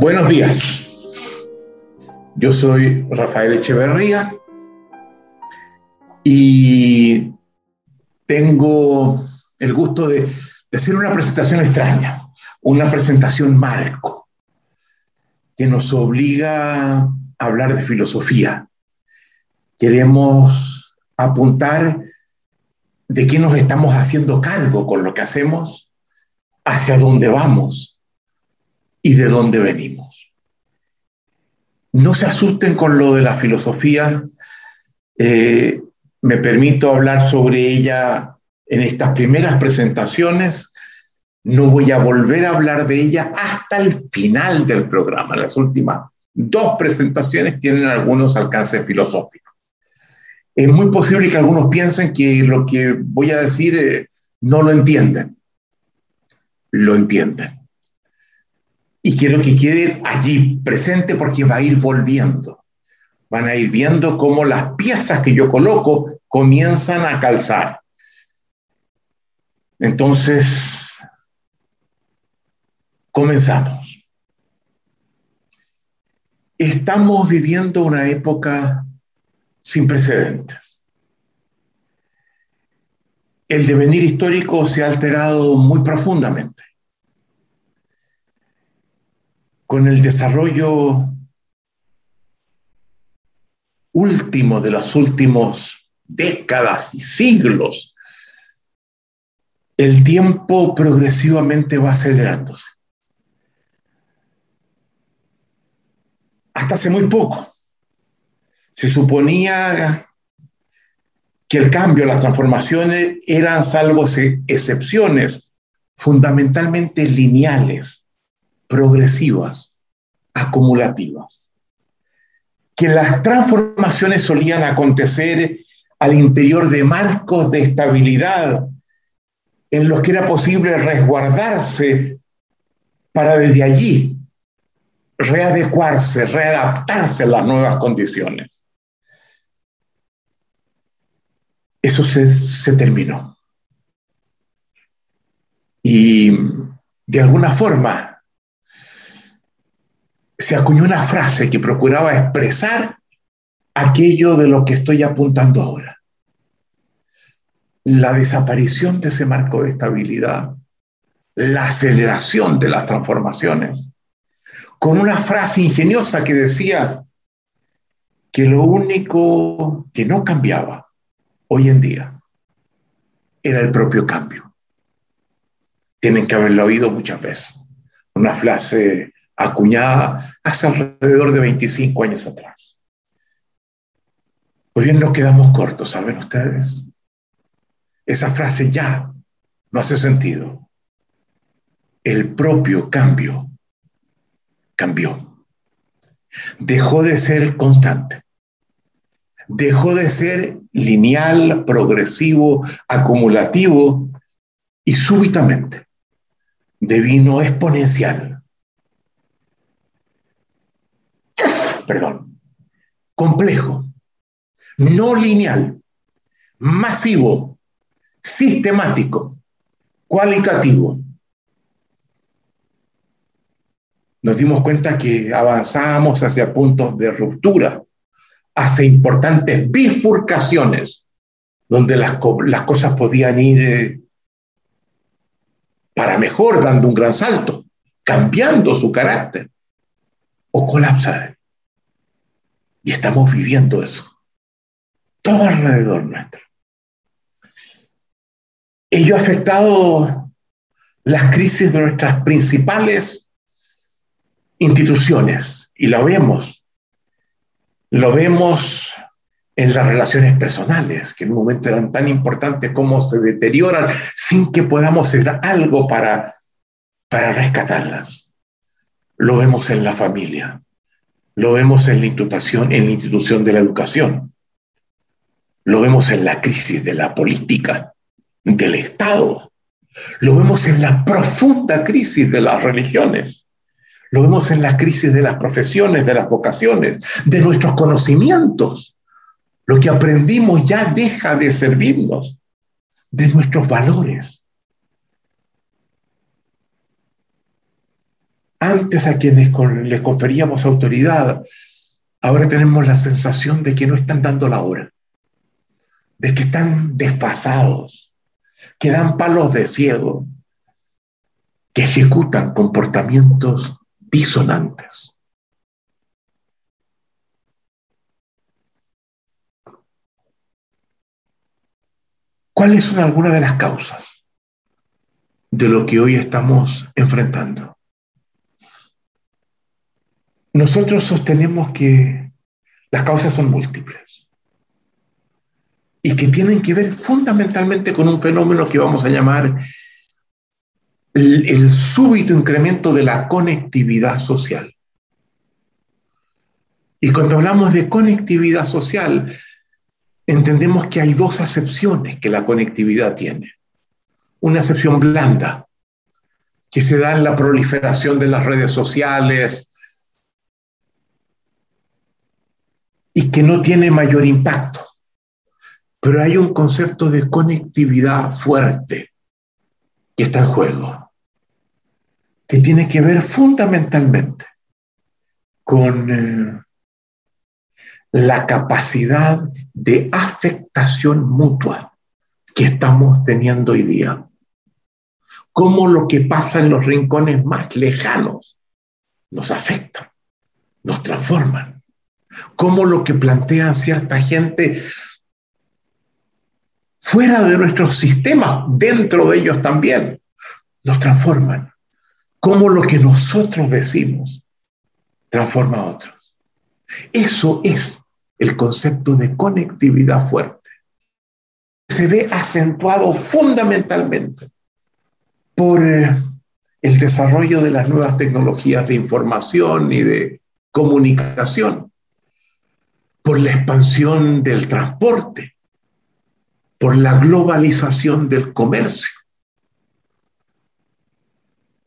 Buenos días. Yo soy Rafael Echeverría y tengo el gusto de, hacer una presentación extraña, una presentación marco, que nos obliga a hablar de filosofía. Queremos apuntar de qué nos estamos haciendo cargo con lo que hacemos, hacia dónde vamos y de dónde venimos. No se asusten con lo de la filosofía. Eh, me permito hablar sobre ella en estas primeras presentaciones. No voy a volver a hablar de ella hasta el final del programa. Las últimas dos presentaciones tienen algunos alcances filosóficos. Es muy posible que algunos piensen que lo que voy a decir eh, no lo entienden. Lo entienden y quiero que quede allí presente porque va a ir volviendo. Van a ir viendo cómo las piezas que yo coloco comienzan a calzar. Entonces, comenzamos. Estamos viviendo una época sin precedentes. El devenir histórico se ha alterado muy profundamente con el desarrollo último de las últimas décadas y siglos, el tiempo progresivamente va acelerándose. Hasta hace muy poco se suponía que el cambio, las transformaciones eran, salvo excepciones, fundamentalmente lineales progresivas, acumulativas. Que las transformaciones solían acontecer al interior de marcos de estabilidad en los que era posible resguardarse para desde allí readecuarse, readaptarse a las nuevas condiciones. Eso se, se terminó. Y de alguna forma se acuñó una frase que procuraba expresar aquello de lo que estoy apuntando ahora. La desaparición de ese marco de estabilidad, la aceleración de las transformaciones, con una frase ingeniosa que decía que lo único que no cambiaba hoy en día era el propio cambio. Tienen que haberlo oído muchas veces. Una frase acuñada hace alrededor de 25 años atrás. Pues bien, nos quedamos cortos, ¿saben ustedes? Esa frase ya no hace sentido. El propio cambio cambió. Dejó de ser constante. Dejó de ser lineal, progresivo, acumulativo y súbitamente devino exponencial. Perdón, complejo, no lineal, masivo, sistemático, cualitativo. Nos dimos cuenta que avanzábamos hacia puntos de ruptura, hacia importantes bifurcaciones, donde las, cosas podían ir eh, para mejor, dando un gran salto, cambiando su carácter, o colapsar. Y estamos viviendo eso. Todo alrededor nuestro. Ello ha afectado las crisis de nuestras principales instituciones y lo vemos. Lo vemos en las relaciones personales, que en un momento eran tan importantes como se deterioran sin que podamos hacer algo para, para rescatarlas. Lo vemos en la familia, lo vemos en la institución, en la institución de la educación. Lo vemos en la crisis de la política, del Estado. Lo vemos en la profunda crisis de las religiones. Lo vemos en la crisis de las profesiones, de las vocaciones, de nuestros conocimientos. Lo que aprendimos ya deja de servirnos. de nuestros valores. Antes a quienes les conferíamos autoridad, ahora tenemos la sensación de que no están dando la hora, de que están desfasados, que dan palos de ciego, que ejecutan comportamientos disonantes. ¿Cuáles son algunas de las causas de lo que hoy estamos enfrentando? Nosotros sostenemos que las causas son múltiples y que tienen que ver fundamentalmente con un fenómeno que vamos a llamar el, súbito incremento de la conectividad social. Y cuando hablamos de conectividad social, entendemos que hay dos acepciones que la conectividad tiene. Una acepción blanda, que se da en la proliferación de las redes sociales y que no tiene mayor impacto. Pero hay un concepto de conectividad fuerte que está en juego que tiene que ver fundamentalmente con eh, la capacidad de afectación mutua que estamos teniendo hoy día. Cómo lo que pasa en los rincones más lejanos nos afecta, nos transforman. Cómo lo que plantean cierta gente fuera de nuestros sistemas, dentro de ellos también, nos transforman cómo lo que nosotros decimos transforma a otros. Eso es el concepto de conectividad fuerte. Se ve acentuado fundamentalmente por eh, el desarrollo de las nuevas tecnologías de información y de comunicación, por la expansión del transporte, por la globalización del comercio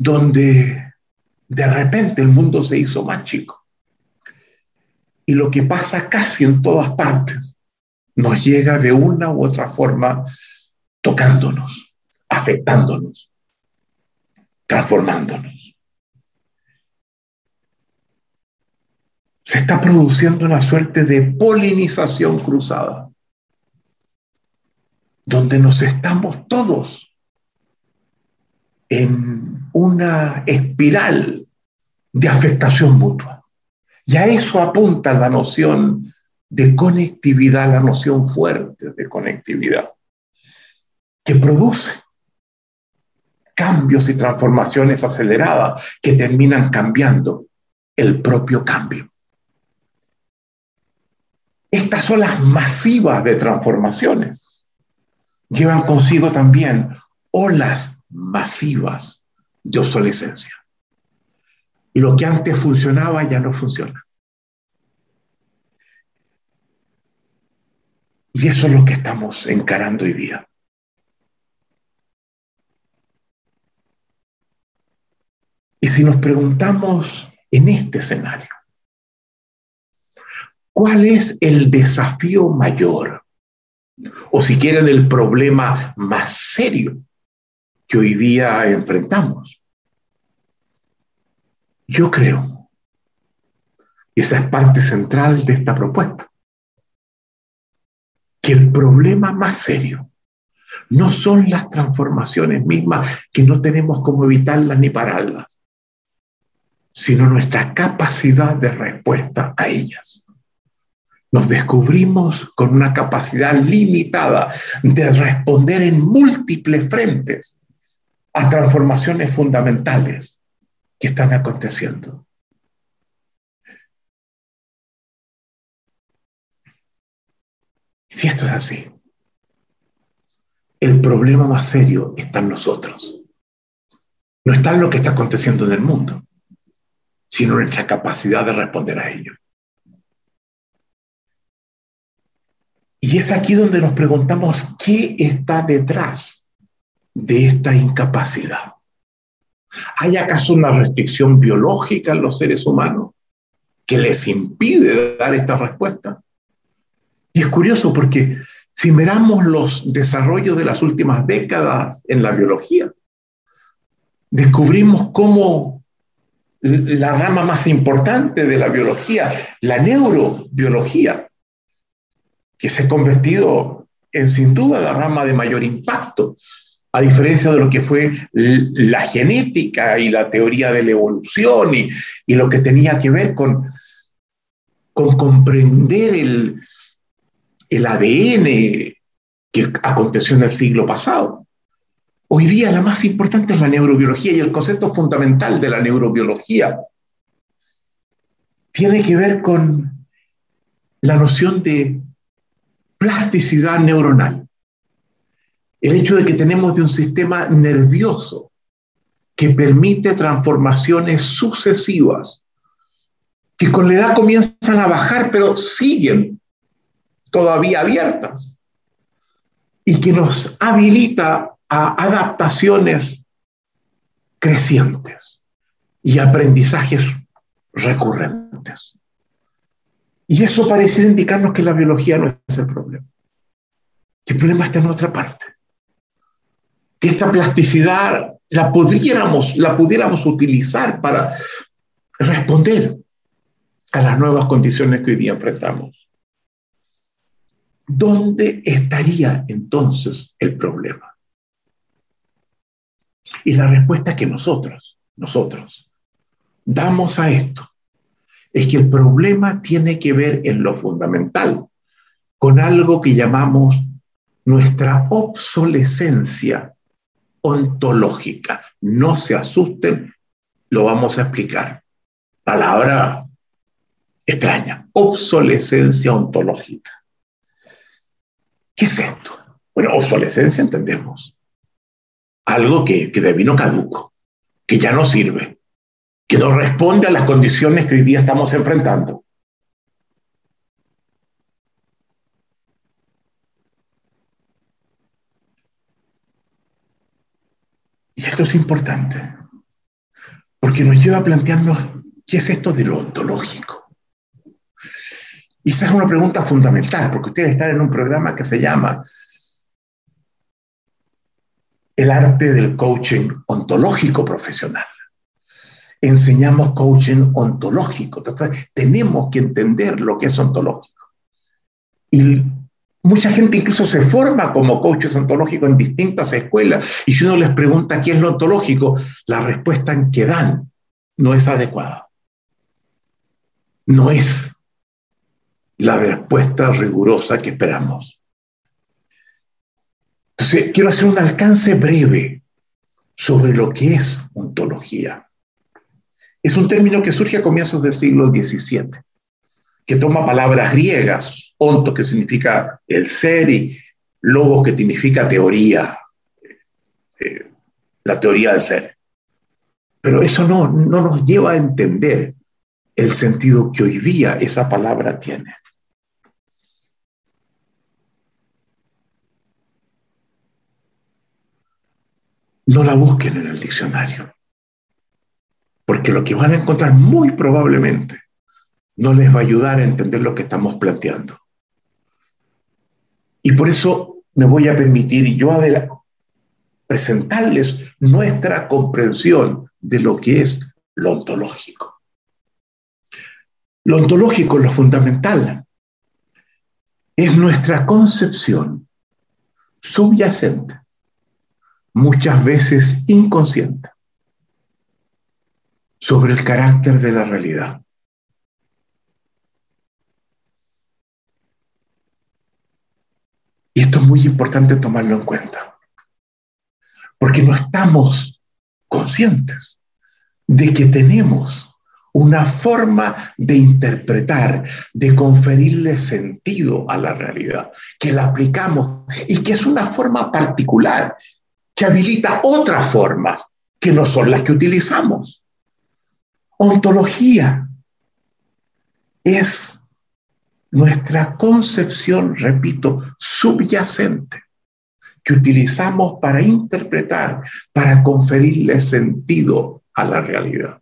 donde de repente el mundo se hizo más chico. Y lo que pasa casi en todas partes nos llega de una u otra forma tocándonos, afectándonos, transformándonos. Se está produciendo una suerte de polinización cruzada, donde nos estamos todos en una espiral de afectación mutua. Y a eso apunta la noción de conectividad, la noción fuerte de conectividad, que produce cambios y transformaciones aceleradas que terminan cambiando el propio cambio. Estas olas masivas de transformaciones llevan consigo también olas masivas de obsolescencia. Lo que antes funcionaba ya no funciona. Y eso es lo que estamos encarando hoy día. Y si nos preguntamos en este escenario, ¿cuál es el desafío mayor? O si quieren, el problema más serio que hoy día enfrentamos. Yo creo, y esa es parte central de esta propuesta, que el problema más serio no son las transformaciones mismas que no tenemos cómo evitarlas ni pararlas, sino nuestra capacidad de respuesta a ellas. Nos descubrimos con una capacidad limitada de responder en múltiples frentes a transformaciones fundamentales que están aconteciendo. Si esto es así, el problema más serio está en nosotros. No está en lo que está aconteciendo en el mundo, sino en nuestra capacidad de responder a ello. Y es aquí donde nos preguntamos qué está detrás de esta incapacidad? ¿Hay acaso una restricción biológica en los seres humanos que les impide dar esta respuesta? Y es curioso porque Si miramos los desarrollos de las últimas décadas en la biología, descubrimos cómo la rama más importante de la biología, la neurobiología, que se ha convertido en sin duda la rama de mayor impacto, a diferencia de lo que fue la genética y la teoría de la evolución y, y lo que tenía que ver con, con comprender el, el ADN que aconteció en el siglo pasado. Hoy día la más importante es la neurobiología y el concepto fundamental de la neurobiología tiene que ver con la noción de plasticidad neuronal. El hecho de que tenemos de un sistema nervioso que permite transformaciones sucesivas que con la edad comienzan a bajar, pero siguen todavía abiertas y que nos habilita a adaptaciones crecientes y aprendizajes recurrentes. Y eso parece indicarnos que la biología no es el problema, que el problema está en otra parte, que esta plasticidad la pudiéramos, la pudiéramos utilizar para responder a las nuevas condiciones que hoy día enfrentamos. ¿Dónde estaría entonces el problema? Y la respuesta que nosotros, nosotros, damos a esto es que el problema tiene que ver en lo fundamental con algo que llamamos nuestra obsolescencia ontológica. No se asusten, lo vamos a explicar. Palabra extraña, obsolescencia ontológica. ¿Qué es esto? Bueno, obsolescencia entendemos algo que, que devino caduco, que ya no sirve, que no responde a las condiciones que hoy día estamos enfrentando. Y esto es importante, porque nos lleva a plantearnos qué es esto de lo ontológico. Y esa es una pregunta fundamental, porque ustedes están en un programa que se llama el arte del coaching ontológico profesional. Enseñamos coaching ontológico. Entonces, tenemos que entender lo que es ontológico. Y mucha gente incluso se forma como coaches ontológicos en distintas escuelas. Y si uno les pregunta qué es lo ontológico, la respuesta que dan no es adecuada. No es la respuesta rigurosa que esperamos. Entonces, quiero hacer un alcance breve sobre lo que es ontología. Es un término que surge a comienzos del siglo XVII, que toma palabras griegas, onto, que significa el ser, y logos, que significa teoría, eh, la teoría del ser. Pero eso no, no nos lleva a entender el sentido que hoy día esa palabra tiene. no la busquen en el diccionario, porque lo que van a encontrar muy probablemente no les va a ayudar a entender lo que estamos planteando. Y por eso me voy a permitir yo presentarles nuestra comprensión de lo que es lo ontológico. Lo ontológico, lo fundamental, es nuestra concepción subyacente muchas veces inconsciente, sobre el carácter de la realidad. Y esto es muy importante tomarlo en cuenta, porque no estamos conscientes de que tenemos una forma de interpretar, de conferirle sentido a la realidad, que la aplicamos y que es una forma particular que habilita otras formas que no son las que utilizamos. Ontología es nuestra concepción, repito, subyacente, que utilizamos para interpretar, para conferirle sentido a la realidad.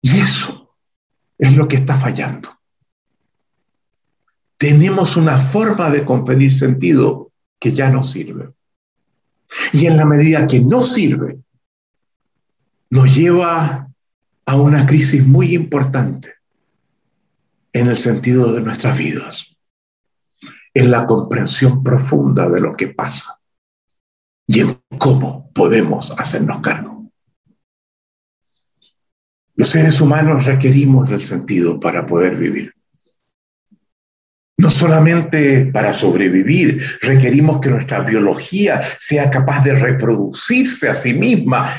Y eso es lo que está fallando. tenemos una forma de conferir sentido que ya no sirve. Y en la medida que no sirve, nos lleva a una crisis muy importante en el sentido de nuestras vidas, en la comprensión profunda de lo que pasa y en cómo podemos hacernos cargo. Los seres humanos requerimos del sentido para poder vivir. No solamente para sobrevivir, requerimos que nuestra biología sea capaz de reproducirse a sí misma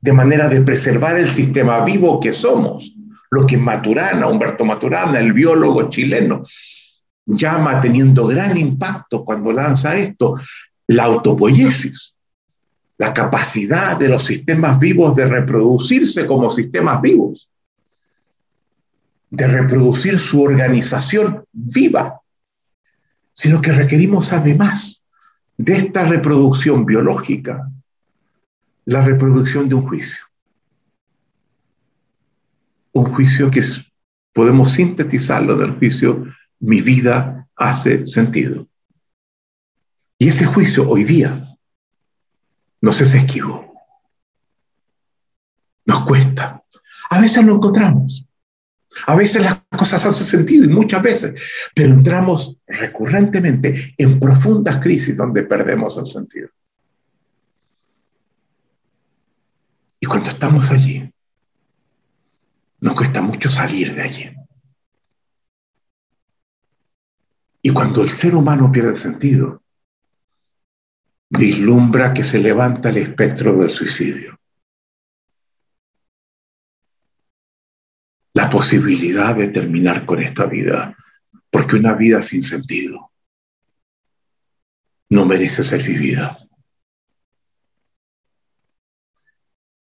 de manera de preservar el sistema vivo que somos. Lo que Maturana, Humberto Maturana, el biólogo chileno, llama teniendo gran impacto cuando lanza esto, la autopoiesis, la capacidad de los sistemas vivos de reproducirse como sistemas vivos, de reproducir su organización viva, sino que requerimos además de esta reproducción biológica, la reproducción de un juicio. Un juicio que podemos sintetizarlo del juicio, mi vida hace sentido. Y ese juicio hoy día nos es esquivo. Nos cuesta. A veces lo encontramos. A veces las cosas hacen sentido y muchas veces, pero entramos recurrentemente en profundas crisis donde perdemos el sentido. Y cuando estamos allí, nos cuesta mucho salir de allí. Y cuando el ser humano pierde sentido, vislumbra que se levanta el espectro del suicidio. La posibilidad de terminar con esta vida, porque una vida sin sentido no merece ser vivida.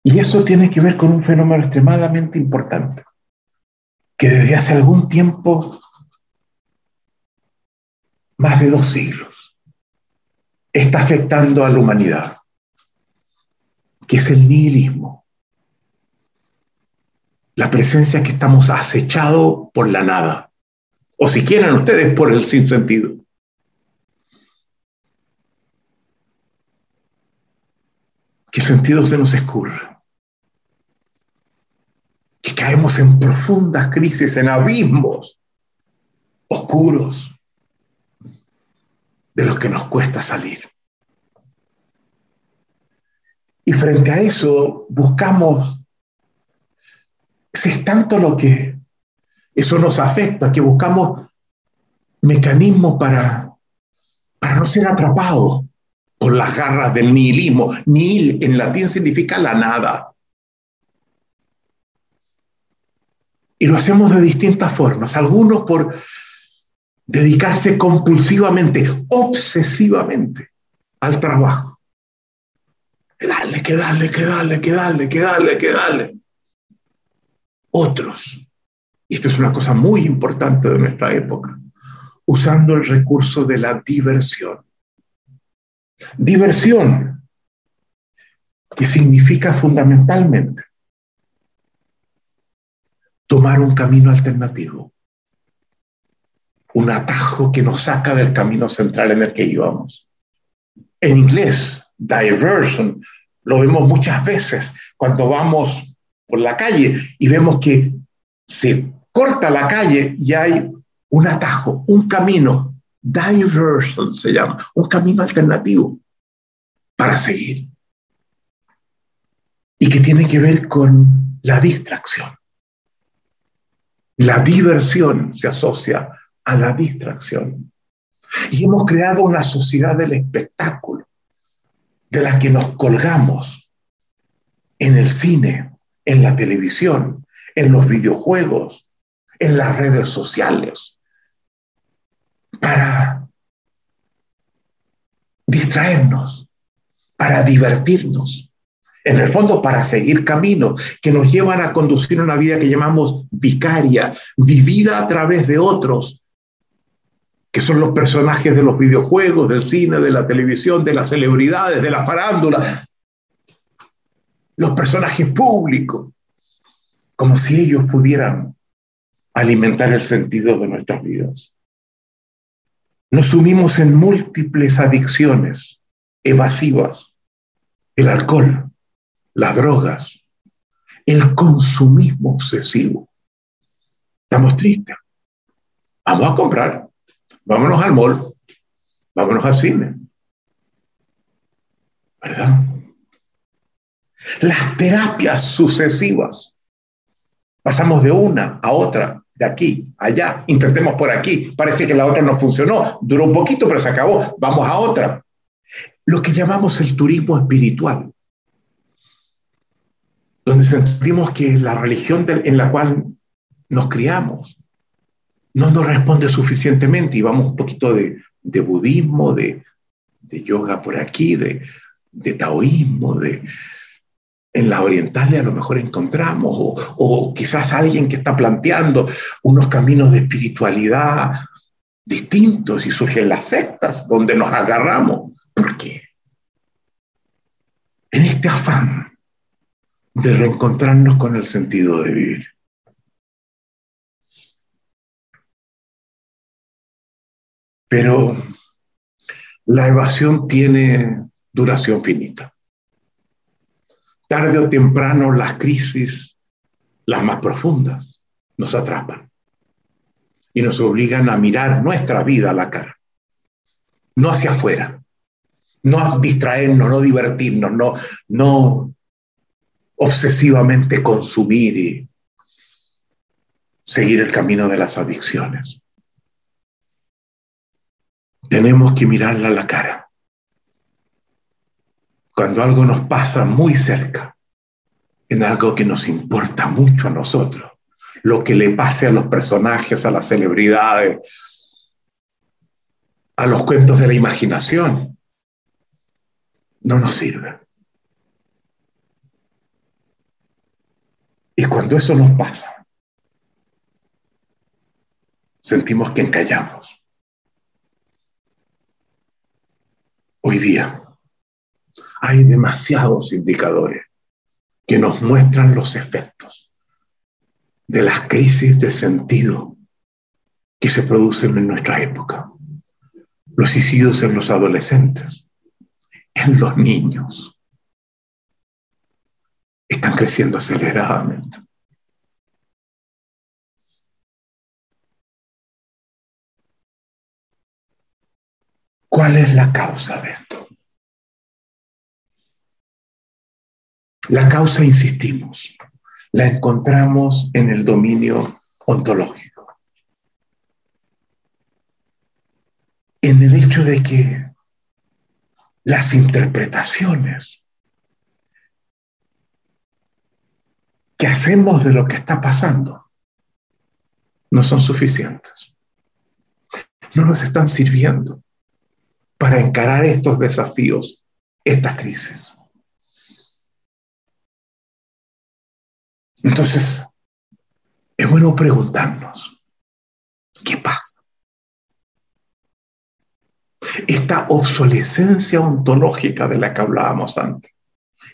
Y eso tiene que ver con un fenómeno extremadamente importante, que desde hace algún tiempo, más de dos siglos, está afectando a la humanidad, que es el nihilismo. La presencia que estamos acechados por la nada, o si quieren ustedes, por el sinsentido. El sentido se nos escurre. Que caemos en profundas crisis, en abismos oscuros, de los que nos cuesta salir. Y frente a eso buscamos, es tanto lo que eso nos afecta, que buscamos mecanismos para, para no ser atrapados por las garras del nihilismo. Nihil en latín significa la nada. Y lo hacemos de distintas formas, algunos por dedicarse compulsivamente, obsesivamente al trabajo. Que darle, que darle, que darle, que darle, que darle, que darle. Otros, y esto es una cosa muy importante de nuestra época, usando el recurso de la diversión. Diversión, que significa fundamentalmente tomar un camino alternativo un atajo que nos saca del camino central en el que íbamos. En inglés, diversion, lo vemos muchas veces cuando vamos por la calle y vemos que se corta la calle y hay un atajo, un camino, diversion se llama, un camino alternativo para seguir. Y que tiene que ver con la distracción. La diversión se asocia a la distracción. Y hemos creado una sociedad del espectáculo, de la que nos colgamos en el cine, en la televisión, en los videojuegos, en las redes sociales, para distraernos, para divertirnos, en el fondo para seguir caminos que nos llevan a conducir una vida que llamamos vicaria, vivida a través de otros, que son los personajes de los videojuegos, del cine, de la televisión, de las celebridades, de la farándula, los personajes públicos, como si ellos pudieran alimentar el sentido de nuestras vidas. Nos sumimos en múltiples adicciones evasivas, el alcohol, las drogas, el consumismo obsesivo. Estamos tristes. Vamos a comprar, vámonos al mall, vámonos al cine. ¿Verdad? Las terapias sucesivas. Pasamos de una a otra, de aquí, allá, intentemos por aquí. Parece que la otra no funcionó, duró un poquito, pero se acabó. Vamos a otra. Lo que llamamos el turismo espiritual, donde sentimos que la religión en la cual nos criamos no nos responde suficientemente y vamos un poquito de, budismo, de, yoga por aquí, de, taoísmo, de, en las orientales a lo mejor encontramos, o, quizás alguien que está planteando unos caminos de espiritualidad distintos y surgen las sectas donde nos agarramos. ¿Por qué? En este afán de reencontrarnos con el sentido de vivir. Pero la evasión tiene duración finita tarde o temprano las crisis, las más profundas, nos atrapan y nos obligan a mirar nuestra vida a la cara, no hacia afuera, no distraernos, no divertirnos, no, no obsesivamente consumir y seguir el camino de las adicciones. Tenemos que mirarla a la cara cuando algo nos pasa muy cerca, en algo que nos importa mucho a nosotros, lo que le pase a los personajes, a las celebridades, a los cuentos de la imaginación, no nos sirve. Y cuando eso nos pasa, sentimos que encallamos. Hoy día, hay demasiados indicadores que nos muestran los efectos de las crisis de sentido que se producen en nuestra época. Los suicidios en los adolescentes, en los niños, están creciendo aceleradamente. ¿Cuál es la causa de esto? La causa, insistimos, la encontramos en el dominio ontológico. En el hecho de que las interpretaciones que hacemos de lo que está pasando no son suficientes. No nos están sirviendo para encarar estos desafíos, estas crisis. Entonces, es bueno preguntarnos, ¿qué pasa? Esta obsolescencia ontológica de la que hablábamos antes,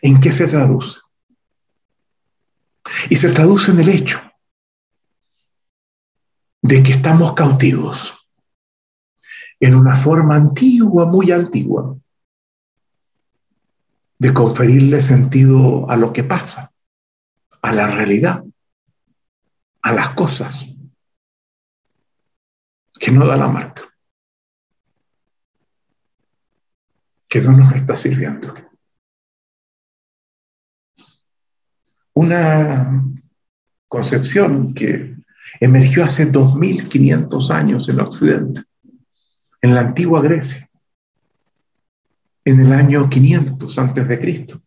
¿en qué se traduce? Y se traduce en el hecho de que estamos cautivos en una forma antigua, muy antigua, de conferirle sentido a lo que pasa a la realidad, a las cosas, que no da la marca, que no nos está sirviendo. Una concepción que emergió hace 2500 años en Occidente, en la antigua Grecia, en el año 500 antes de Cristo.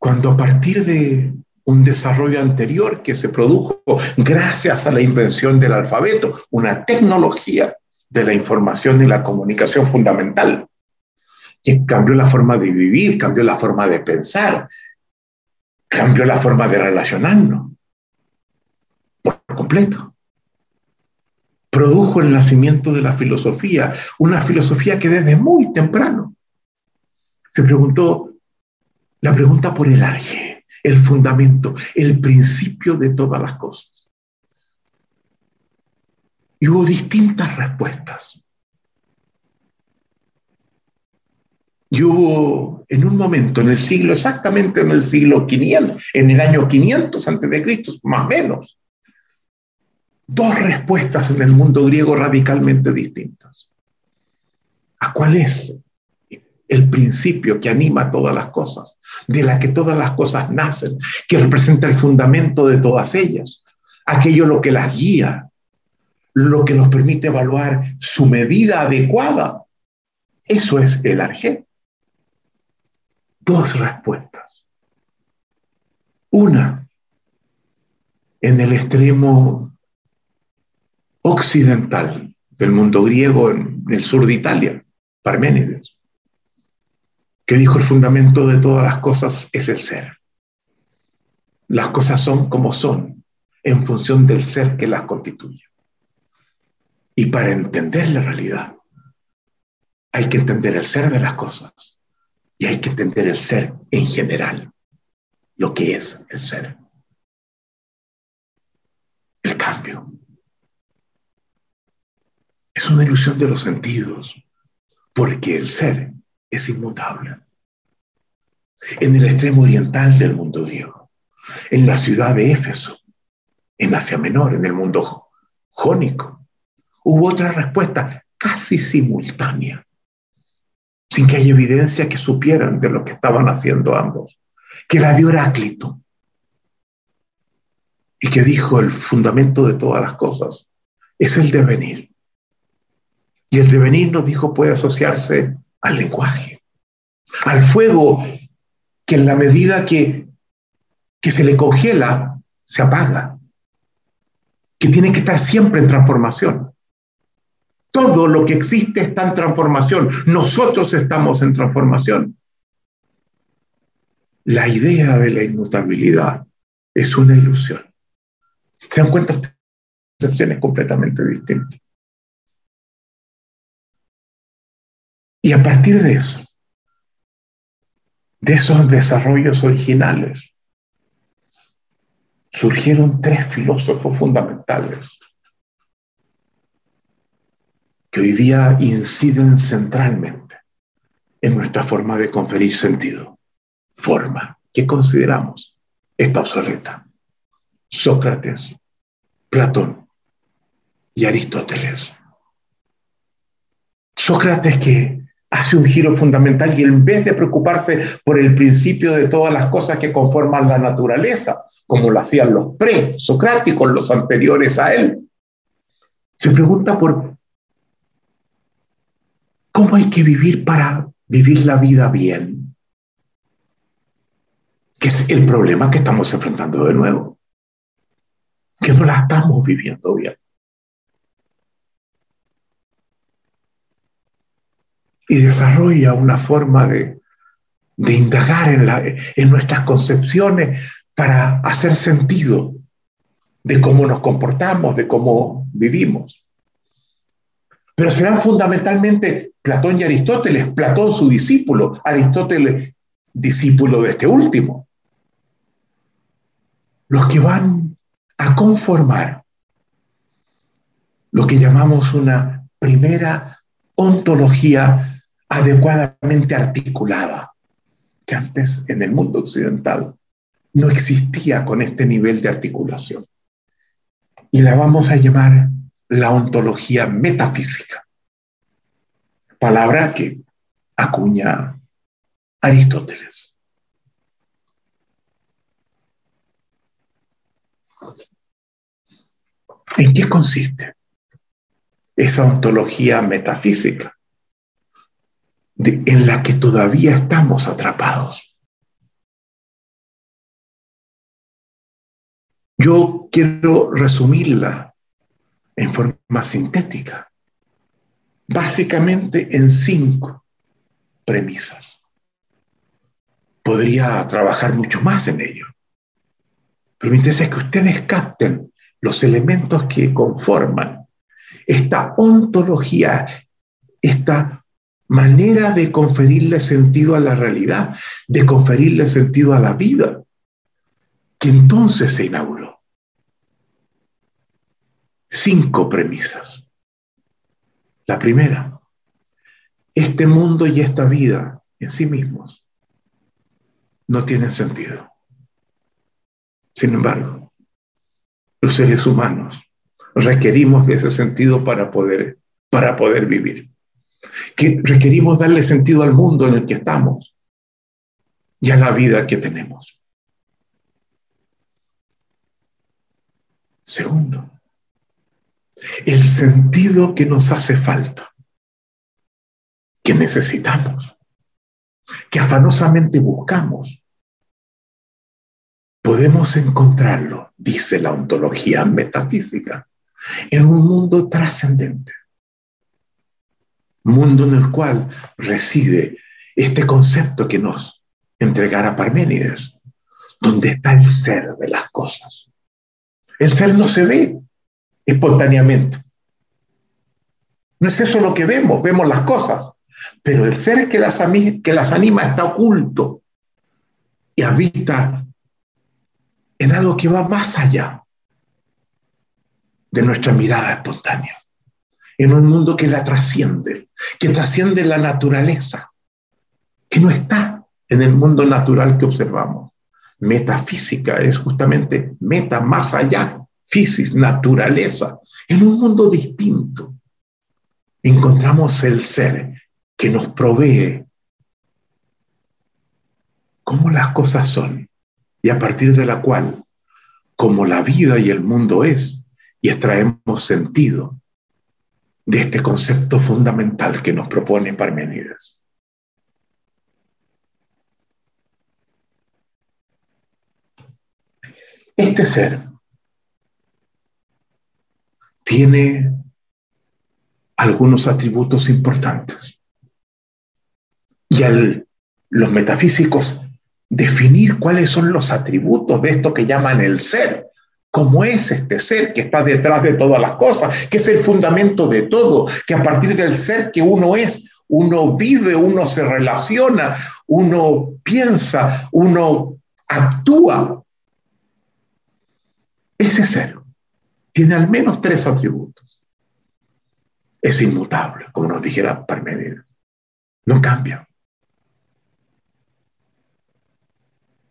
cuando a partir de un desarrollo anterior que se produjo gracias a la invención del alfabeto, una tecnología de la información y la comunicación fundamental, que cambió la forma de vivir, cambió la forma de pensar, cambió la forma de relacionarnos por completo. Produjo el nacimiento de la filosofía, una filosofía que desde muy temprano se preguntó la pregunta por el arje, el fundamento, el principio de todas las cosas. Y hubo distintas respuestas. Y hubo en un momento, en el siglo, exactamente en el siglo 500, en el año 500 antes de Cristo, más o menos, dos respuestas en el mundo griego radicalmente distintas. ¿A cuál es el principio que anima todas las cosas, de la que todas las cosas nacen, que representa el fundamento de todas ellas, aquello lo que las guía, lo que nos permite evaluar su medida adecuada. Eso es el arjé. Dos respuestas. Una, en el extremo occidental del mundo griego, en el sur de Italia, Parménides que dijo el fundamento de todas las cosas es el ser. Las cosas son como son en función del ser que las constituye. Y para entender la realidad, hay que entender el ser de las cosas y hay que entender el ser en general, lo que es el ser. El cambio. Es una ilusión de los sentidos, porque el ser es inmutable. En el extremo oriental del mundo griego, en la ciudad de Éfeso, en Asia Menor, en el mundo jónico, hubo otra respuesta casi simultánea, sin que haya evidencia que supieran de lo que estaban haciendo ambos, que la dio Heráclito y que dijo el fundamento de todas las cosas es el devenir. Y el devenir nos dijo puede asociarse al lenguaje, al fuego que en la medida que, que se le congela, se apaga, que tiene que estar siempre en transformación. Todo lo que existe está en transformación. Nosotros estamos en transformación. La idea de la inmutabilidad es una ilusión. ¿Se dan cuenta? Concepciones completamente distintas. Y a partir de eso, de esos desarrollos originales, surgieron tres filósofos fundamentales que hoy día inciden centralmente en nuestra forma de conferir sentido. Forma que consideramos esta obsoleta. Sócrates, Platón y Aristóteles. Sócrates que hace un giro fundamental y en vez de preocuparse por el principio de todas las cosas que conforman la naturaleza, como lo hacían los pre-socráticos, los anteriores a él, se pregunta por cómo hay que vivir para vivir la vida bien, que es el problema que estamos enfrentando de nuevo, que no la estamos viviendo bien. y desarrolla una forma de, indagar en, la, en nuestras concepciones para hacer sentido de cómo nos comportamos, de cómo vivimos. Pero serán fundamentalmente Platón y Aristóteles, Platón su discípulo, Aristóteles discípulo de este último, los que van a conformar lo que llamamos una primera ontología adecuadamente articulada, que antes en el mundo occidental no existía con este nivel de articulación. Y la vamos a llamar la ontología metafísica, palabra que acuña Aristóteles. ¿En qué consiste esa ontología metafísica? en la que todavía estamos atrapados. Yo quiero resumirla en forma sintética, básicamente en cinco premisas. Podría trabajar mucho más en ello, pero mi es que ustedes capten los elementos que conforman esta ontología, esta manera de conferirle sentido a la realidad, de conferirle sentido a la vida, que entonces se inauguró. Cinco premisas. La primera, este mundo y esta vida en sí mismos no tienen sentido. Sin embargo, los seres humanos requerimos de ese sentido para poder, para poder vivir. Que requerimos darle sentido al mundo en el que estamos y a la vida que tenemos. Segundo, el sentido que nos hace falta, que necesitamos, que afanosamente buscamos. Podemos encontrarlo, dice la ontología metafísica, en un mundo trascendente, mundo en el cual reside este concepto que nos entregara Parménides, donde está el ser de las cosas. El ser no se ve espontáneamente. No es eso lo que vemos, vemos las cosas, pero el ser que las, que las anima está oculto y habita en algo que va más allá de nuestra mirada espontánea, en un mundo que la trasciende, que trasciende la naturaleza, que no está en el mundo natural que observamos. Metafísica es justamente meta, más allá, física, naturaleza, en un mundo distinto. Encontramos el ser que nos provee cómo las cosas son y a partir de la cual, como la vida y el mundo es, y extraemos sentido de este concepto fundamental que nos propone Parmenides. Este ser tiene algunos atributos importantes. Y al los metafísicos definir cuáles son los atributos de esto que llaman el ser, cómo es este ser que está detrás de todas las cosas, que es el fundamento de todo, que a partir del ser que uno es, uno vive, uno se relaciona, uno piensa, uno actúa. Ese ser tiene al menos tres atributos. Es inmutable, como nos dijera Parmenides. No cambia.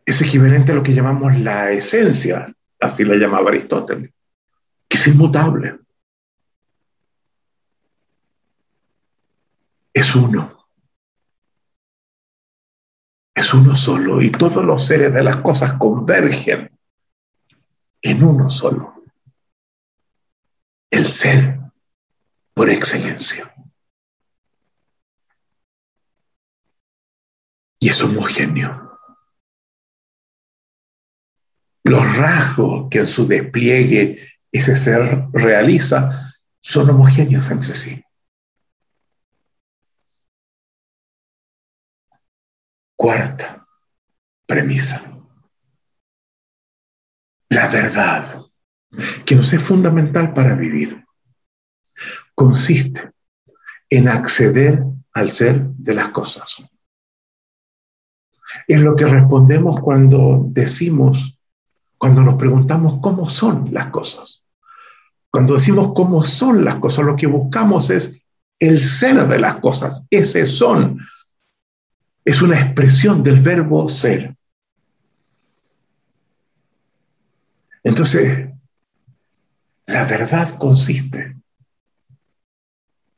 Es equivalente a lo que llamamos la esencia así la llamaba Aristóteles, que es inmutable. Es uno. Es uno solo y todos los seres de las cosas convergen en uno solo. El ser por excelencia. Y es homogéneo los rasgos que en su despliegue ese ser realiza son homogéneos entre sí. Cuarta premisa. La verdad, que nos es fundamental para vivir, consiste en acceder al ser de las cosas. Es lo que respondemos cuando decimos cuando nos preguntamos cómo son las cosas. Cuando decimos cómo son las cosas, lo que buscamos es el ser de las cosas. Ese son es una expresión del verbo ser. Entonces, la verdad consiste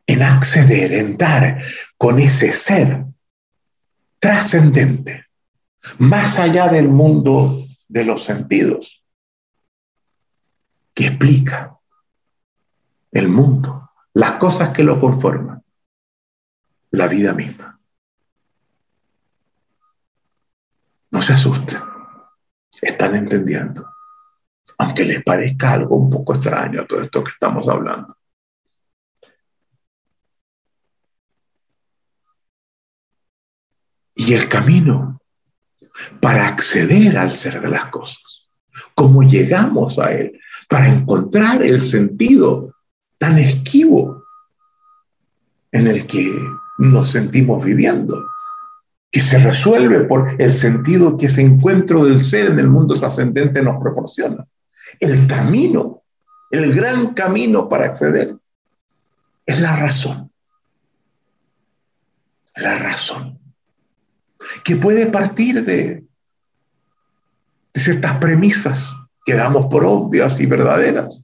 en acceder, en dar con ese ser trascendente, más allá del mundo de los sentidos que explica el mundo, las cosas que lo conforman, la vida misma. No se asusten, están entendiendo, aunque les parezca algo un poco extraño todo esto que estamos hablando. Y el camino para acceder al ser de las cosas. ¿Cómo llegamos a él? Para encontrar el sentido tan esquivo en el que nos sentimos viviendo, que se resuelve por el sentido que ese encuentro del ser en el mundo trascendente nos proporciona. El camino el gran camino para acceder, es la razón. La razón. Que puede partir de, ciertas premisas que damos por obvias y verdaderas,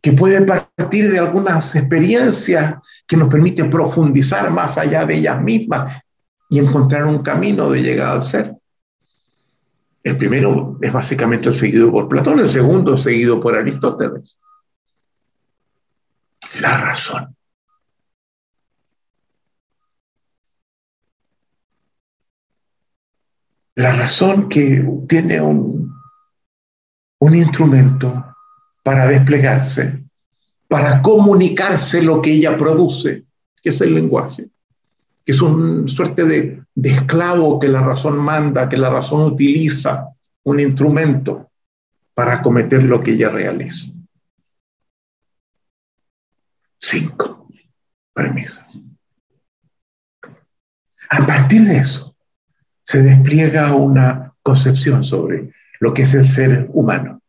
que puede partir de algunas experiencias que nos permiten profundizar más allá de ellas mismas y encontrar un camino de llegada al ser. El primero es básicamente seguido por Platón, el segundo seguido por Aristóteles. La razón. La razón que tiene un, un instrumento para desplegarse, para comunicarse lo que ella produce, que es el lenguaje, que es una suerte de, de esclavo que la razón manda, que la razón utiliza, un instrumento para cometer lo que ella realiza. Cinco premisas. A partir de eso, se despliega una concepción sobre lo que es el ser humano.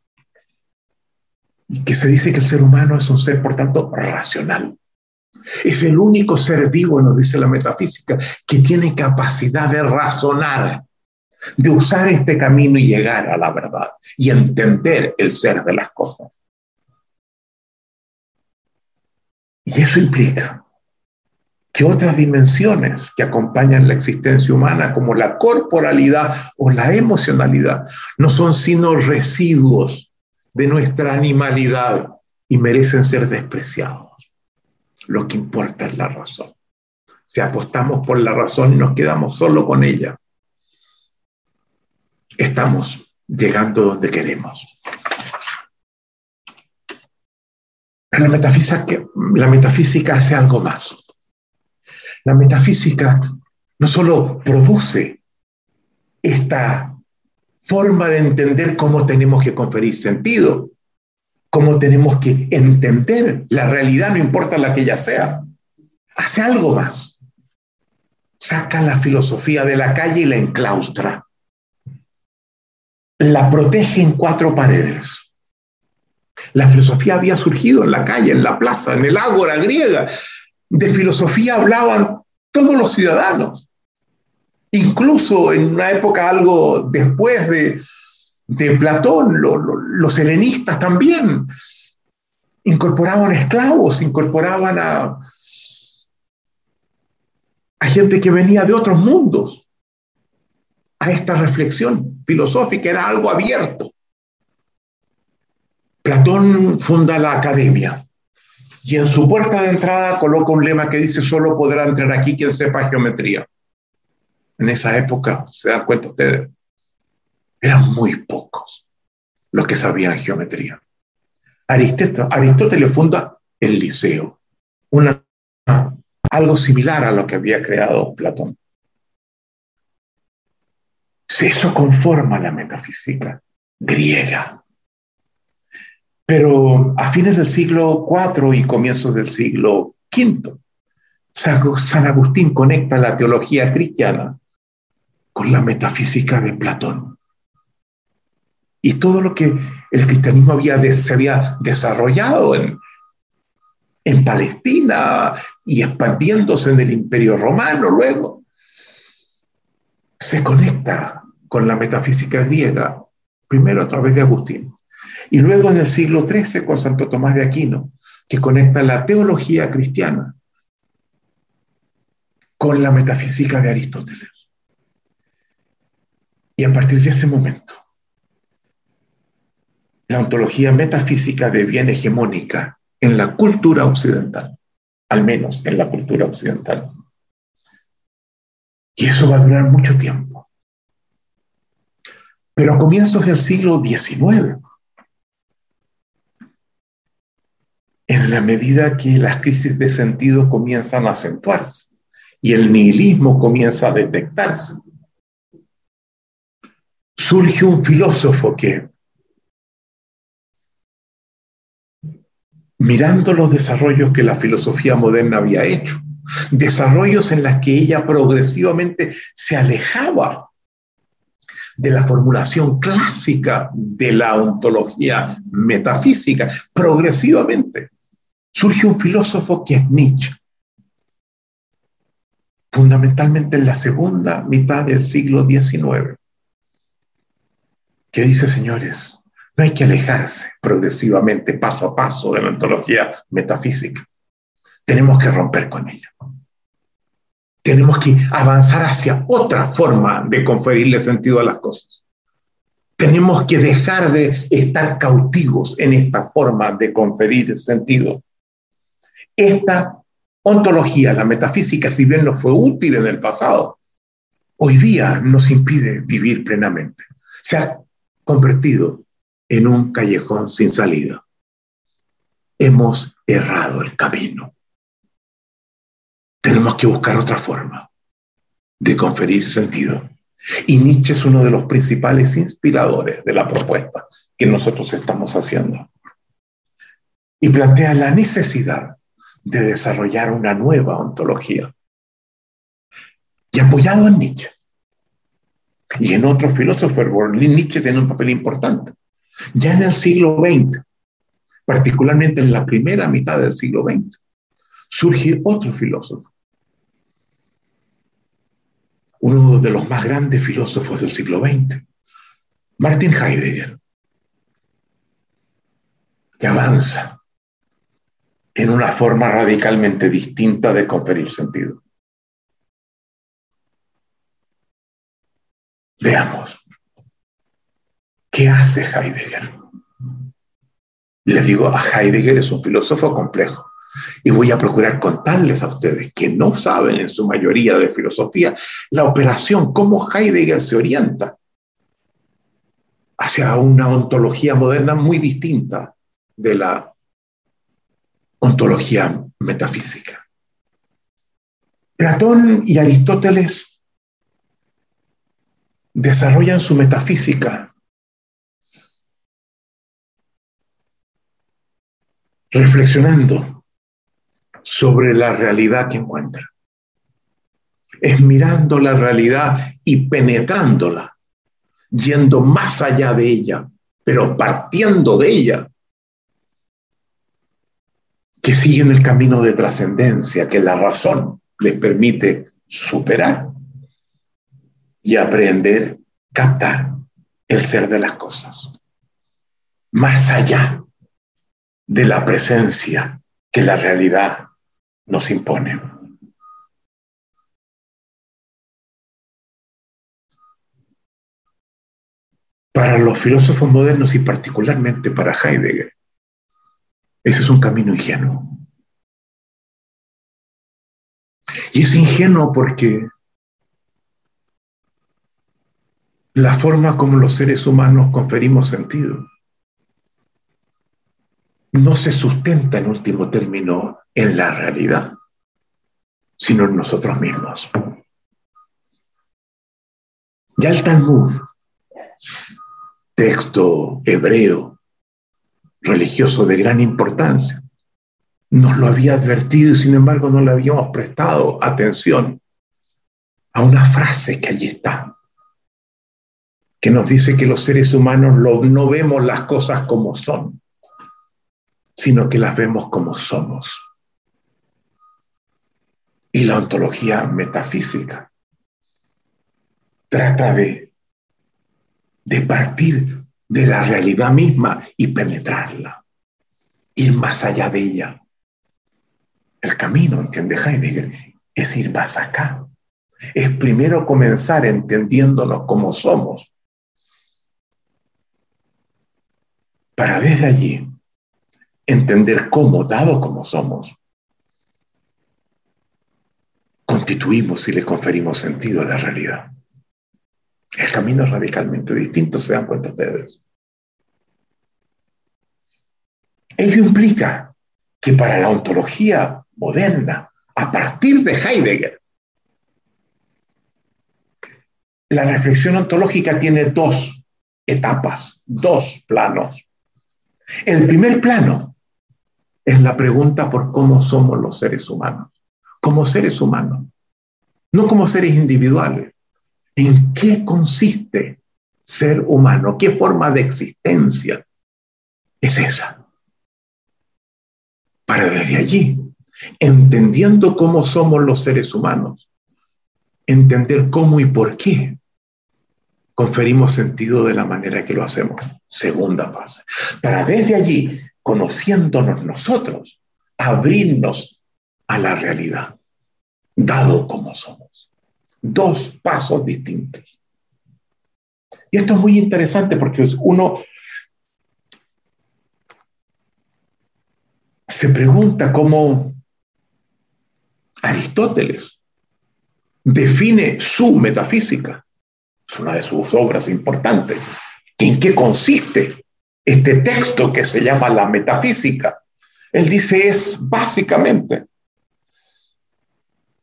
Y que se dice que el ser humano es un ser, por tanto, racional. Es el único ser vivo, nos dice la metafísica, que tiene capacidad de razonar, de usar este camino y llegar a la verdad y entender el ser de las cosas. Y eso implica que otras dimensiones que acompañan la existencia humana, como la corporalidad o la emocionalidad, no son sino residuos de nuestra animalidad y merecen ser despreciados. Lo que importa es la razón. Si apostamos por la razón y nos quedamos solo con ella, estamos llegando donde queremos. la metafísica, hace algo más. La metafísica no solo produce esta forma de entender cómo tenemos que conferir sentido, cómo tenemos que entender la realidad, no importa la que ella sea. Hace algo más. Saca la filosofía de la calle y la enclaustra. La protege en cuatro paredes. La filosofía había surgido en la calle, en la plaza, en el ágora griega, de filosofía hablaban todos los ciudadanos. Incluso en una época algo después de, Platón, los helenistas también incorporaban esclavos, incorporaban a, a gente que venía de otros mundos a esta reflexión filosófica, era algo abierto. Platón funda la academia y en su puerta de entrada coloca un lema que dice, solo podrá entrar aquí quien sepa geometría. En esa época, se dan cuenta ustedes, eran muy pocos los que sabían geometría. Aristóteles funda el liceo, algo similar a lo que había creado Platón. Eso conforma la metafísica griega. Pero a fines del siglo IV y comienzos del siglo V, San Agustín conecta la teología cristiana con la metafísica de Platón. Y todo lo que el cristianismo había se había desarrollado en, en Palestina y expandiéndose en el imperio romano luego, se conecta con la metafísica griega, primero a través de Agustín y luego en el siglo XIII con Santo Tomás de Aquino, que conecta la teología cristiana con la metafísica de Aristóteles. Y a partir de ese momento, la ontología metafísica deviene hegemónica en la cultura occidental, al menos en la cultura occidental. Y eso va a durar mucho tiempo. Pero a comienzos del siglo XIX, en la medida que las crisis de sentido comienzan a acentuarse y el nihilismo comienza a detectarse. Surge un filósofo que, mirando los desarrollos que la filosofía moderna había hecho, desarrollos en los que ella progresivamente se alejaba de la formulación clásica de la ontología metafísica. Progresivamente surge un filósofo que es Nietzsche, fundamentalmente en la segunda mitad del siglo XIX, que dice, señores, no hay que alejarse progresivamente, paso a paso, de la ontología metafísica. Tenemos que romper con ella. Tenemos que avanzar hacia otra forma de conferirle sentido a las cosas. Tenemos que dejar de estar cautivos en esta forma de conferir sentido. Esta ontología, la metafísica, si bien no fue útil en el pasado, hoy día nos impide vivir plenamente. Se ha convertido en un callejón sin salida. Hemos errado el camino. Tenemos que buscar otra forma de conferir sentido. Y Nietzsche es uno de los principales inspiradores de la propuesta que nosotros estamos haciendo. Y plantea la necesidad de desarrollar una nueva ontología. Y apoyado en Nietzsche y en otros filósofos, Nietzsche tiene un papel importante. Ya en el siglo XX, particularmente en la primera mitad del siglo XX, surge otro filósofo, uno de los más grandes filósofos del siglo XX, Martin Heidegger, que avanza en una forma radicalmente distinta de conferir sentido. Veamos. ¿Qué hace Heidegger? Les digo, a Heidegger es un filósofo complejo. Y voy a procurar contarles a ustedes que no saben en su mayoría de filosofía la operación, cómo Heidegger se orienta hacia una ontología moderna muy distinta de la ontología metafísica. Platón y Aristóteles desarrollan su metafísica reflexionando sobre la realidad que encuentra. Es mirando la realidad y penetrándola, yendo más allá de ella, pero partiendo de ella, que siguen el camino de trascendencia que la razón les permite superar y aprender, captar el ser de las cosas. Más allá de la presencia que la realidad nos impone. Para los filósofos modernos y particularmente para Heidegger, ese es un camino ingenuo. Y es ingenuo porque la forma como los seres humanos conferimos sentido no se sustenta en último término en la realidad, sino en nosotros mismos. Ya el Talmud, texto hebreo, religioso de gran importancia, nos lo había advertido y sin embargo no le habíamos prestado atención a una frase que allí está, que nos dice que los seres humanos no vemos las cosas como son, sino que las vemos como somos. Y la ontología metafísica trata de, de partir de la realidad misma y penetrarla, ir más allá de ella. El camino, entiende Heidegger, es ir más acá. Es primero comenzar entendiéndonos como somos, para desde allí entender cómo, dado como somos, constituimos y le conferimos sentido a la realidad. El camino es radicalmente distinto, se dan cuenta ustedes. Ello implica que para la ontología moderna, a partir de Heidegger, la reflexión ontológica tiene dos etapas, dos planos. El primer plano es la pregunta por cómo somos los seres humanos, como seres humanos, no como seres individuales. ¿En qué consiste ser humano? ¿Qué forma de existencia es esa? Para desde allí, entendiendo cómo somos los seres humanos, entender cómo y por qué conferimos sentido de la manera que lo hacemos. Segunda fase. Para desde allí, conociéndonos nosotros, abrirnos a la realidad, dado como somos. Dos pasos distintos. Y esto es muy interesante porque uno se pregunta cómo Aristóteles define su metafísica. Es una de sus obras importantes. ¿En qué consiste este texto que se llama la metafísica? Él dice es básicamente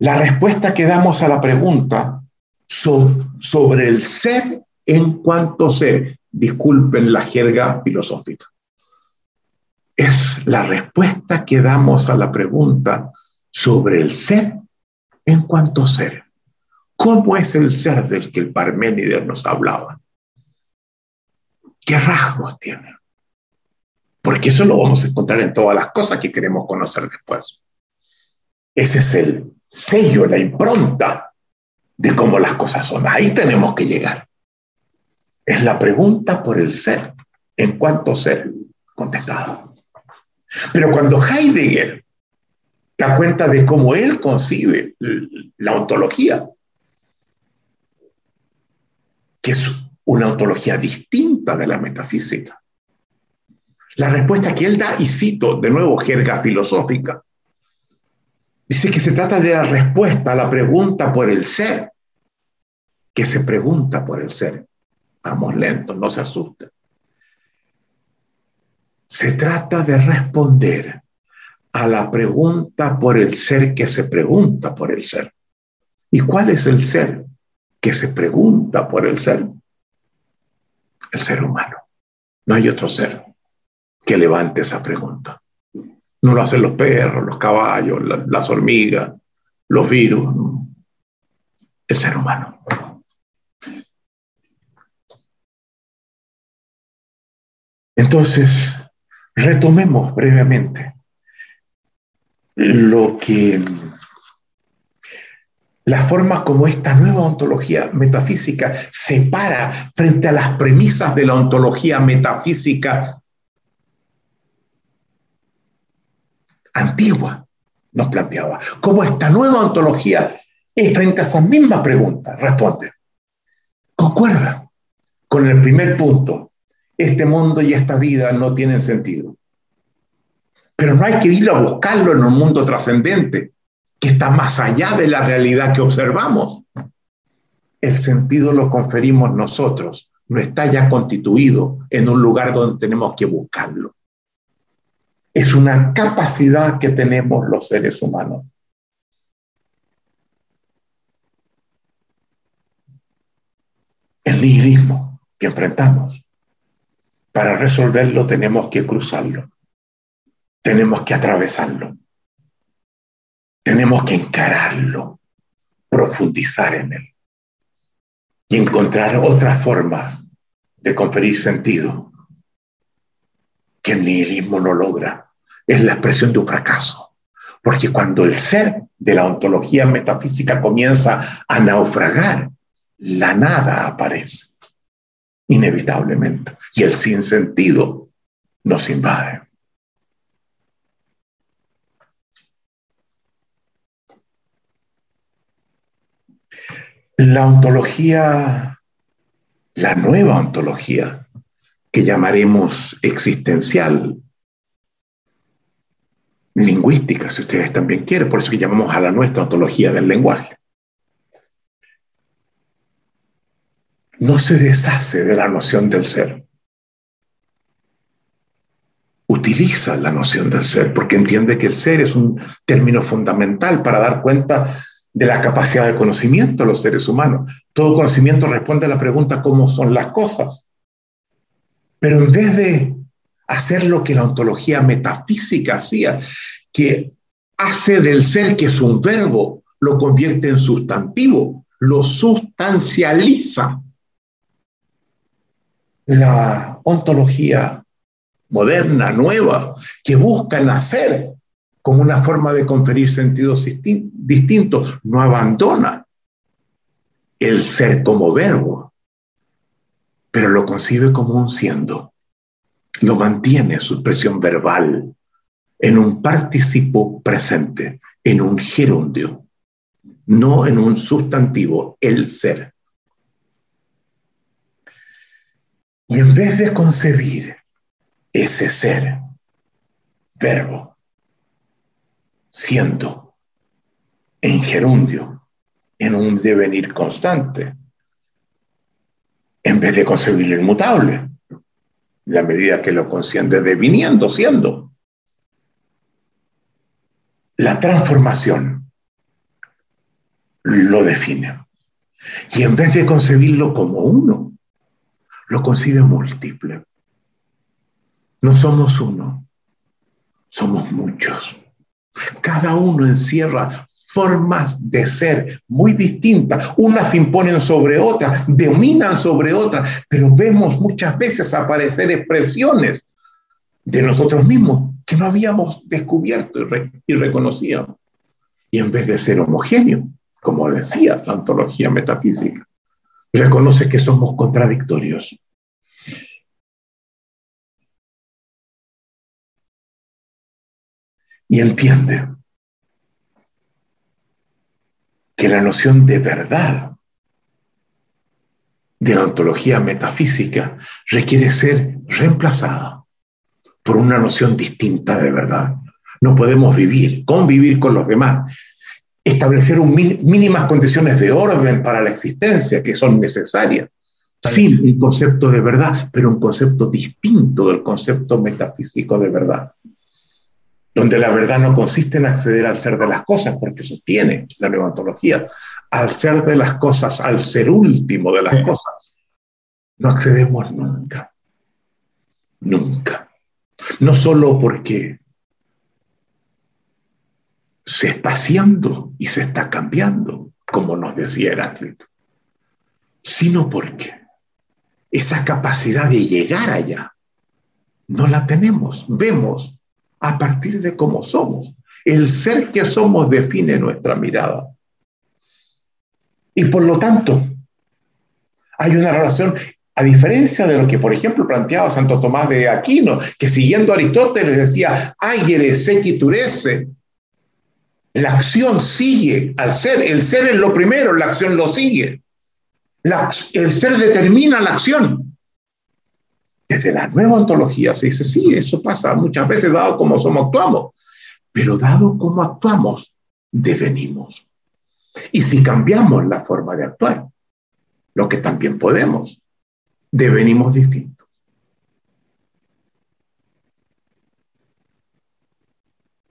la respuesta que damos a la pregunta sobre el ser en cuanto ser. Disculpen la jerga filosófica. Es la respuesta que damos a la pregunta sobre el ser en cuanto ser. ¿Cómo es el ser del que el Parménides nos hablaba? ¿Qué rasgos tiene? Porque eso lo vamos a encontrar en todas las cosas que queremos conocer después. Ese es el sello, la impronta de cómo las cosas son. Ahí tenemos que llegar. Es la pregunta por el ser, en cuanto ser contestado. Pero cuando Heidegger da cuenta de cómo él concibe la ontología, que es una ontología distinta de la metafísica. La respuesta que él da, y cito de nuevo jerga filosófica, dice que se trata de la respuesta a la pregunta por el ser, que se pregunta por el ser. Vamos lentos, no se asusten. Se trata de responder a la pregunta por el ser que se pregunta por el ser. ¿Y cuál es el ser? que se pregunta por el ser, el ser humano. No hay otro ser que levante esa pregunta. No lo hacen los perros, los caballos, las hormigas, los virus, el ser humano. Entonces, retomemos brevemente lo que la forma como esta nueva ontología metafísica se para frente a las premisas de la ontología metafísica antigua, nos planteaba. Cómo esta nueva ontología frente a esa misma pregunta, responde. Concuerda con el primer punto. Este mundo y esta vida no tienen sentido. Pero no hay que ir a buscarlo en un mundo trascendente que está más allá de la realidad que observamos. El sentido lo conferimos nosotros, no está ya constituido en un lugar donde tenemos que buscarlo. Es una capacidad que tenemos los seres humanos. El nihilismo que enfrentamos. Para resolverlo tenemos que cruzarlo, tenemos que atravesarlo. Tenemos que encararlo, profundizar en él y encontrar otras formas de conferir sentido que el nihilismo no logra. Es la expresión de un fracaso. Porque cuando el ser de la ontología metafísica comienza a naufragar, la nada aparece, inevitablemente. Y el sinsentido nos invade. La ontología, la nueva ontología, que llamaremos existencial, lingüística, si ustedes también quieren, por eso que llamamos a la nuestra ontología del lenguaje. No se deshace de la noción del ser. Utiliza la noción del ser porque entiende que el ser es un término fundamental para dar cuenta de la capacidad de conocimiento de los seres humanos. Todo conocimiento responde a la pregunta cómo son las cosas. Pero en vez de hacer lo que la ontología metafísica hacía, que hace del ser que es un verbo, lo convierte en sustantivo, lo sustancializa. la ontología moderna, nueva, que busca nacer como una forma de conferir sentidos distintos, no abandona el ser como verbo, pero lo concibe como un siendo, lo mantiene su expresión verbal en un participo presente, en un gerundio, no en un sustantivo, el ser. Y en vez de concebir ese ser, verbo, siendo, en gerundio, en un devenir constante, en vez de concebir inmutable, la medida que lo consciente deviniendo, siendo. La transformación lo define. Y en vez de concebirlo como uno, lo concibe múltiple. No somos uno, somos muchos. Cada uno encierra formas de ser muy distintas. Unas imponen sobre otras, dominan sobre otras, pero vemos muchas veces aparecer expresiones de nosotros mismos que no habíamos descubierto y, reconocíamos. Y en vez de ser homogéneo, como decía la antología metafísica, reconoce que somos contradictorios. Y entiende que la noción de verdad de la ontología metafísica requiere ser reemplazada por una noción distinta de verdad. No podemos vivir, convivir con los demás establecer un mínimas condiciones de orden para la existencia que son necesarias. Sí, un concepto de verdad, pero un concepto distinto del concepto metafísico de verdad. Donde la verdad no consiste en acceder al ser de las cosas, porque sostiene la levantología, al ser de las cosas, al ser último de las cosas. No accedemos nunca. Nunca. No solo porque se está haciendo y se está cambiando, como nos decía Heráclito, sino porque esa capacidad de llegar allá no la tenemos, vemos a partir de cómo somos. El ser que somos define nuestra mirada. Y por lo tanto, hay una relación, a diferencia de lo que, por ejemplo, planteaba Santo Tomás de Aquino, que siguiendo a Aristóteles decía, ay, sequiturese, la acción sigue al ser. El ser es lo primero, la acción lo sigue. el ser determina la acción. Desde la nueva ontología se dice, sí, eso pasa muchas veces dado como somos actuamos, pero dado como actuamos, devenimos. Y si cambiamos la forma de actuar, lo que también podemos, devenimos distintos.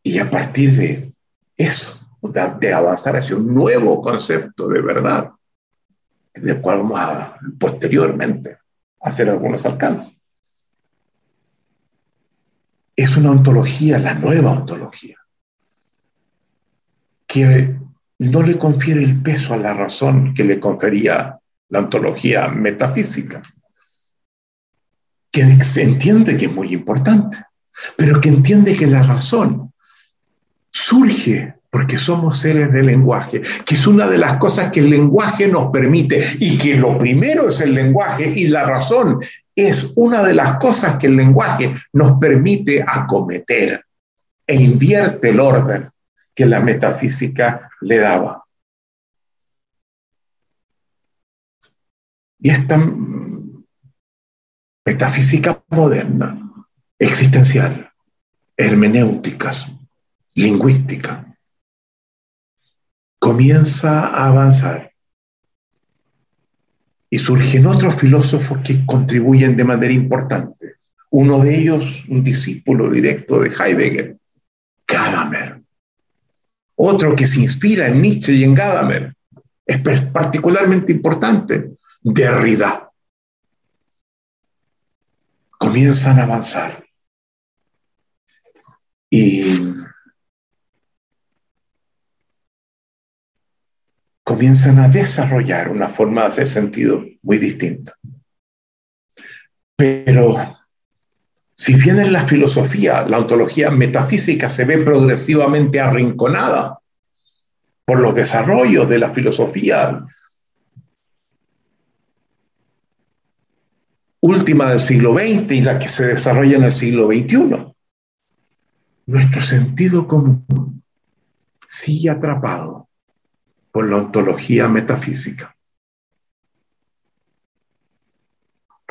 Y a partir de eso, de avanzar hacia un nuevo concepto de verdad, del cual vamos a posteriormente hacer algunos alcances. Es una ontología, la nueva ontología, que no le confiere el peso a la razón que le confería la ontología metafísica, que se entiende que es muy importante, pero que entiende que la razón surge porque somos seres de lenguaje, que es una de las cosas que el lenguaje nos permite y que lo primero es el lenguaje y la razón es una de las cosas que el lenguaje nos permite acometer e invierte el orden que la metafísica le daba. Y esta metafísica moderna, existencial, hermenéuticas, lingüística, comienza a avanzar. Y surgen otros filósofos que contribuyen de manera importante. Uno de ellos, un discípulo directo de Heidegger, Gadamer. Otro que se inspira en Nietzsche y en Gadamer, es particularmente importante, Derrida. Comienzan a avanzar. Y comienzan a desarrollar una forma de hacer sentido muy distinta. Pero si bien en la filosofía, la ontología metafísica se ve progresivamente arrinconada por los desarrollos de la filosofía última del siglo XX y la que se desarrolla en el siglo XXI, nuestro sentido común sigue atrapado por la ontología metafísica.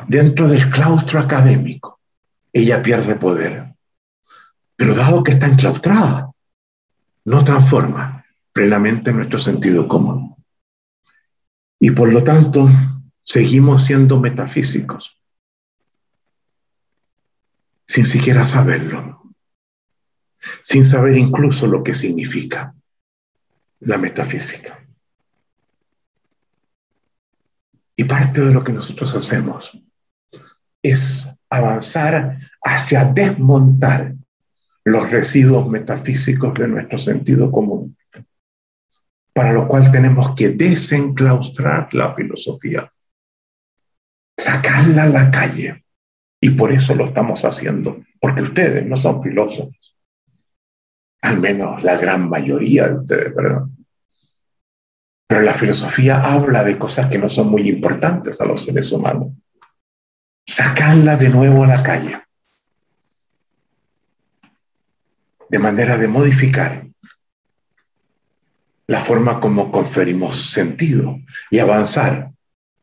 Dentro del claustro académico, ella pierde poder. Pero dado que está enclaustrada, no transforma plenamente nuestro sentido común. Y por lo tanto, seguimos siendo metafísicos, sin siquiera saberlo, sin saber incluso lo que significa la metafísica. Y parte de lo que nosotros hacemos es avanzar hacia desmontar los residuos metafísicos de nuestro sentido común, para lo cual tenemos que desenclaustrar la filosofía, sacarla a la calle. Y por eso lo estamos haciendo, porque ustedes no son filósofos, al menos la gran mayoría de ustedes, ¿verdad? Pero la filosofía habla de cosas que no son muy importantes a los seres humanos sacarla de nuevo a la calle, de manera de modificar la forma como conferimos sentido y avanzar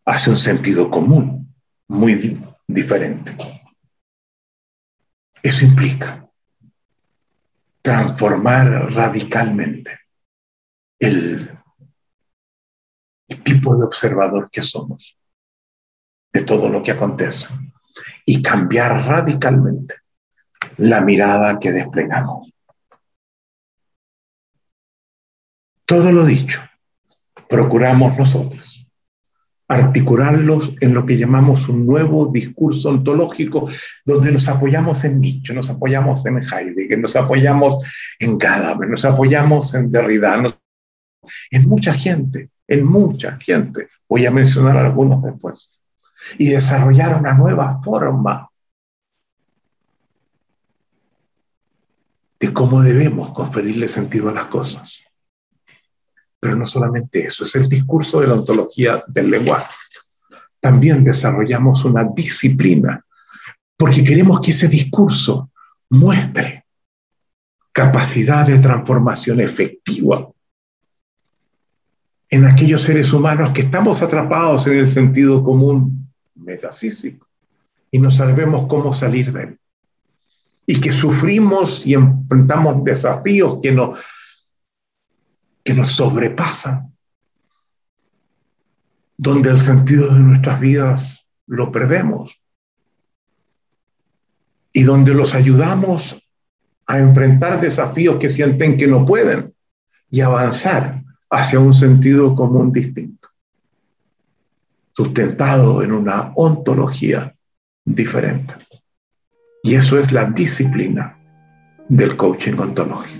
hacia un sentido común muy diferente. Eso implica transformar radicalmente el, tipo de observador que somos de todo lo que acontece y cambiar radicalmente la mirada que desplegamos. Todo lo dicho, procuramos nosotros articularlos en lo que llamamos un nuevo discurso ontológico, donde nos apoyamos en Nietzsche, nos apoyamos en Heidegger, nos apoyamos en Gadamer, nos apoyamos en Derrida, en mucha gente, en mucha gente. Voy a mencionar algunos después y desarrollar una nueva forma de cómo debemos conferirle sentido a las cosas. Pero no solamente eso, es el discurso de la ontología del lenguaje. También desarrollamos una disciplina, porque queremos que ese discurso muestre capacidad de transformación efectiva en aquellos seres humanos que estamos atrapados en el sentido común metafísico y no sabemos cómo salir de él. Y que sufrimos y enfrentamos desafíos que nos, que nos sobrepasan, donde el sentido de nuestras vidas lo perdemos y donde los ayudamos a enfrentar desafíos que sienten que no pueden y avanzar hacia un sentido común distinto sustentado en una ontología diferente. Y eso es la disciplina del coaching ontológico.